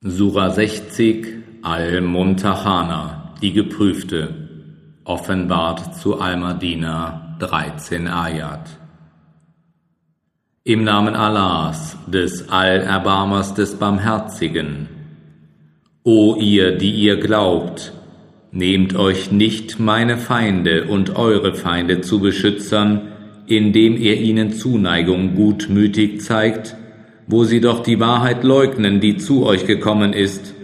Sura 60 Al-Mumtahana, die Geprüfte, offenbart zu Al-Madina 13 Ayat. Im Namen Allahs, des Allerbarmers des Barmherzigen. O ihr, die ihr glaubt, nehmt euch nicht meine Feinde und eure Feinde zu Beschützern, indem ihr ihnen Zuneigung gutmütig zeigt, wo sie doch die Wahrheit leugnen, die zu euch gekommen ist,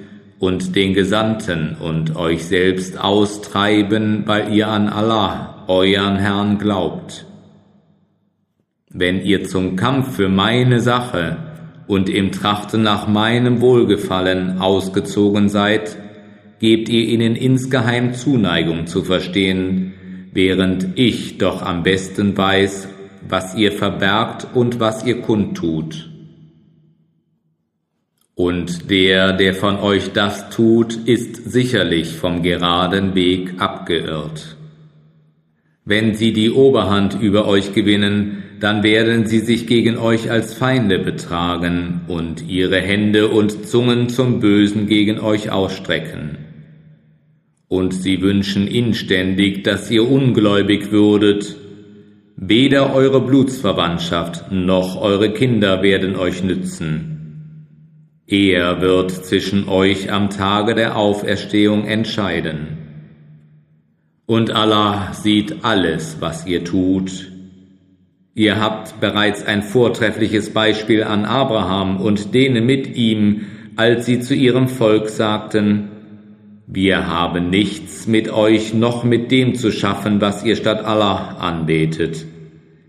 und den Gesandten und euch selbst austreiben, weil ihr an Allah, euren Herrn, glaubt. Wenn ihr zum Kampf für meine Sache und im Trachten nach meinem Wohlgefallen ausgezogen seid, gebt ihr ihnen insgeheim Zuneigung zu verstehen, während ich doch am besten weiß, was ihr verbergt und was ihr kundtut. Und der, der von euch das tut, ist sicherlich vom geraden Weg abgeirrt. Wenn sie die Oberhand über euch gewinnen, dann werden sie sich gegen euch als Feinde betragen und ihre Hände und Zungen zum Bösen gegen euch ausstrecken. Und sie wünschen inständig, dass ihr ungläubig würdet. Weder eure Blutsverwandtschaft noch eure Kinder werden euch nützen er wird zwischen euch am Tage der Auferstehung entscheiden. Und Allah sieht alles, was ihr tut. Ihr habt bereits ein vortreffliches Beispiel an Abraham und denen mit ihm, als sie zu ihrem Volk sagten, wir haben nichts mit euch noch mit dem zu schaffen, was ihr statt Allah anbetet.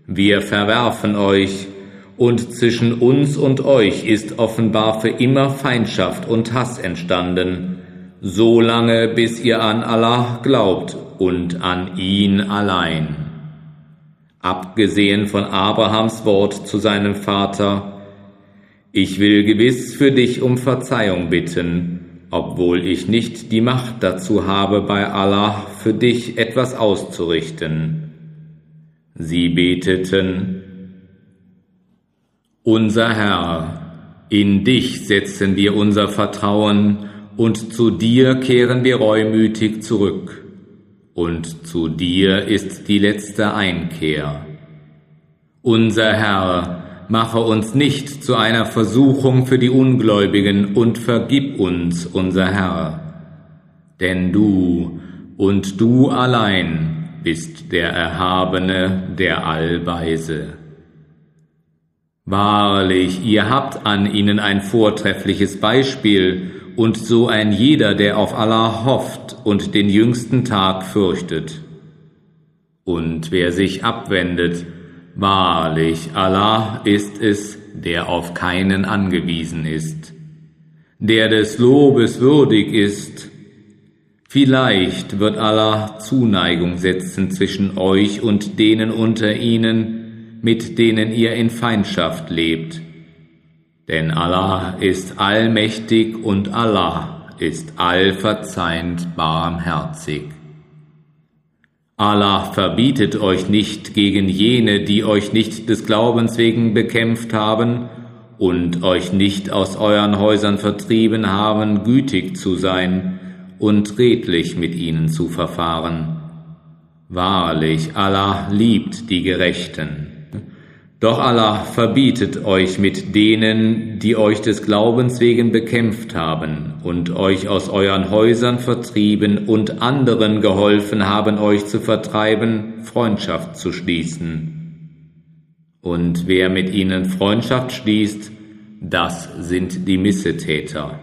Wir verwerfen euch, und zwischen uns und euch ist offenbar für immer Feindschaft und Hass entstanden, so lange bis ihr an Allah glaubt und an ihn allein. Abgesehen von Abrahams Wort zu seinem Vater, ich will gewiss für dich um Verzeihung bitten, obwohl ich nicht die Macht dazu habe, bei Allah für dich etwas auszurichten. Sie beteten, unser Herr, in dich setzen wir unser Vertrauen und zu dir kehren wir reumütig zurück. Und zu dir ist die letzte Einkehr. Unser Herr, mache uns nicht zu einer Versuchung für die Ungläubigen und vergib uns, unser Herr. Denn du und du allein bist der Erhabene, der Allweise. Wahrlich, ihr habt an ihnen ein vortreffliches Beispiel, und so ein jeder, der auf Allah hofft und den jüngsten Tag fürchtet. Und wer sich abwendet, wahrlich, Allah ist es, der auf keinen angewiesen ist, der des Lobes würdig ist. Vielleicht wird Allah Zuneigung setzen zwischen euch und denen unter ihnen, mit denen ihr in Feindschaft lebt. Denn Allah ist allmächtig und Allah ist allverzeihend barmherzig. Allah verbietet euch nicht gegen jene, die euch nicht des Glaubens wegen bekämpft haben und euch nicht aus euren Häusern vertrieben haben, gütig zu sein und redlich mit ihnen zu verfahren. Wahrlich, Allah liebt die Gerechten. Doch Allah verbietet euch mit denen, die euch des Glaubens wegen bekämpft haben und euch aus euren Häusern vertrieben und anderen geholfen haben, euch zu vertreiben, Freundschaft zu schließen. Und wer mit ihnen Freundschaft schließt, das sind die Missetäter.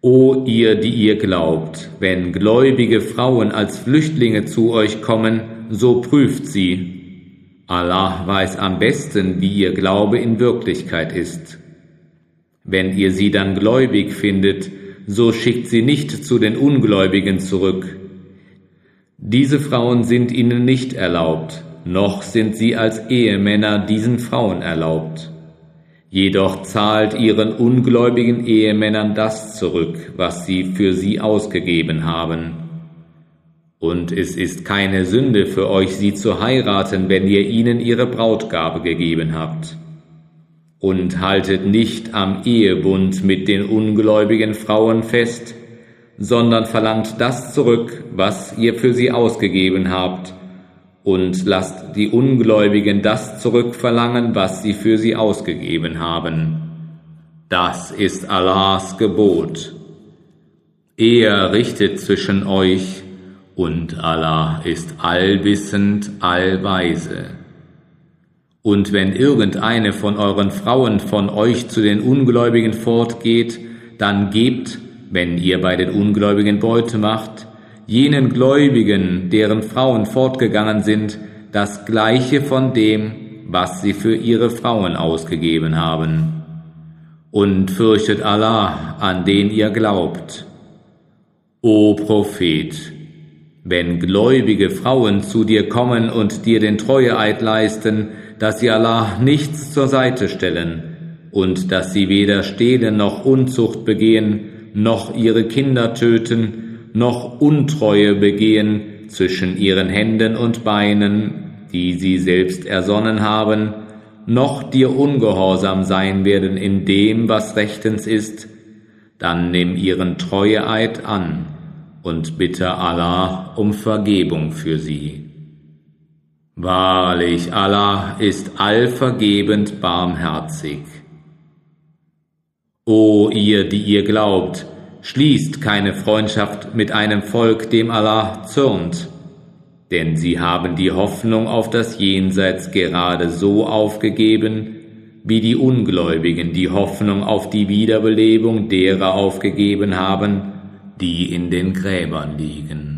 O ihr, die ihr glaubt, wenn gläubige Frauen als Flüchtlinge zu euch kommen, so prüft sie, Allah weiß am besten, wie ihr Glaube in Wirklichkeit ist. Wenn ihr sie dann gläubig findet, so schickt sie nicht zu den Ungläubigen zurück. Diese Frauen sind ihnen nicht erlaubt, noch sind sie als Ehemänner diesen Frauen erlaubt. Jedoch zahlt ihren ungläubigen Ehemännern das zurück, was sie für sie ausgegeben haben und es ist keine Sünde für euch, sie zu heiraten, wenn ihr ihnen ihre Brautgabe gegeben habt. und haltet nicht am Ehebund mit den ungläubigen Frauen fest, sondern verlangt das zurück, was ihr für sie ausgegeben habt, und lasst die Ungläubigen das zurückverlangen, was sie für sie ausgegeben haben. Das ist Allahs Gebot. Er richtet zwischen euch, und Allah ist allwissend, allweise. Und wenn irgendeine von euren Frauen von euch zu den Ungläubigen fortgeht, dann gebt, wenn ihr bei den Ungläubigen Beute macht, jenen Gläubigen, deren Frauen fortgegangen sind, das gleiche von dem, was sie für ihre Frauen ausgegeben haben. Und fürchtet Allah, an den ihr glaubt. O Prophet, wenn gläubige Frauen zu dir kommen und dir den Treueeid leisten, dass sie Allah nichts zur Seite stellen und dass sie weder stehlen noch Unzucht begehen, noch ihre Kinder töten, noch Untreue begehen zwischen ihren Händen und Beinen, die sie selbst ersonnen haben, noch dir ungehorsam sein werden in dem, was rechtens ist, dann nimm ihren Treueeid an und bitte Allah um Vergebung für sie. Wahrlich, Allah ist allvergebend barmherzig. O ihr, die ihr glaubt, Schließt keine Freundschaft mit einem Volk, dem Allah zürnt, denn sie haben die Hoffnung auf das Jenseits gerade so aufgegeben, wie die Ungläubigen die Hoffnung auf die Wiederbelebung derer aufgegeben haben, die in den Gräbern liegen.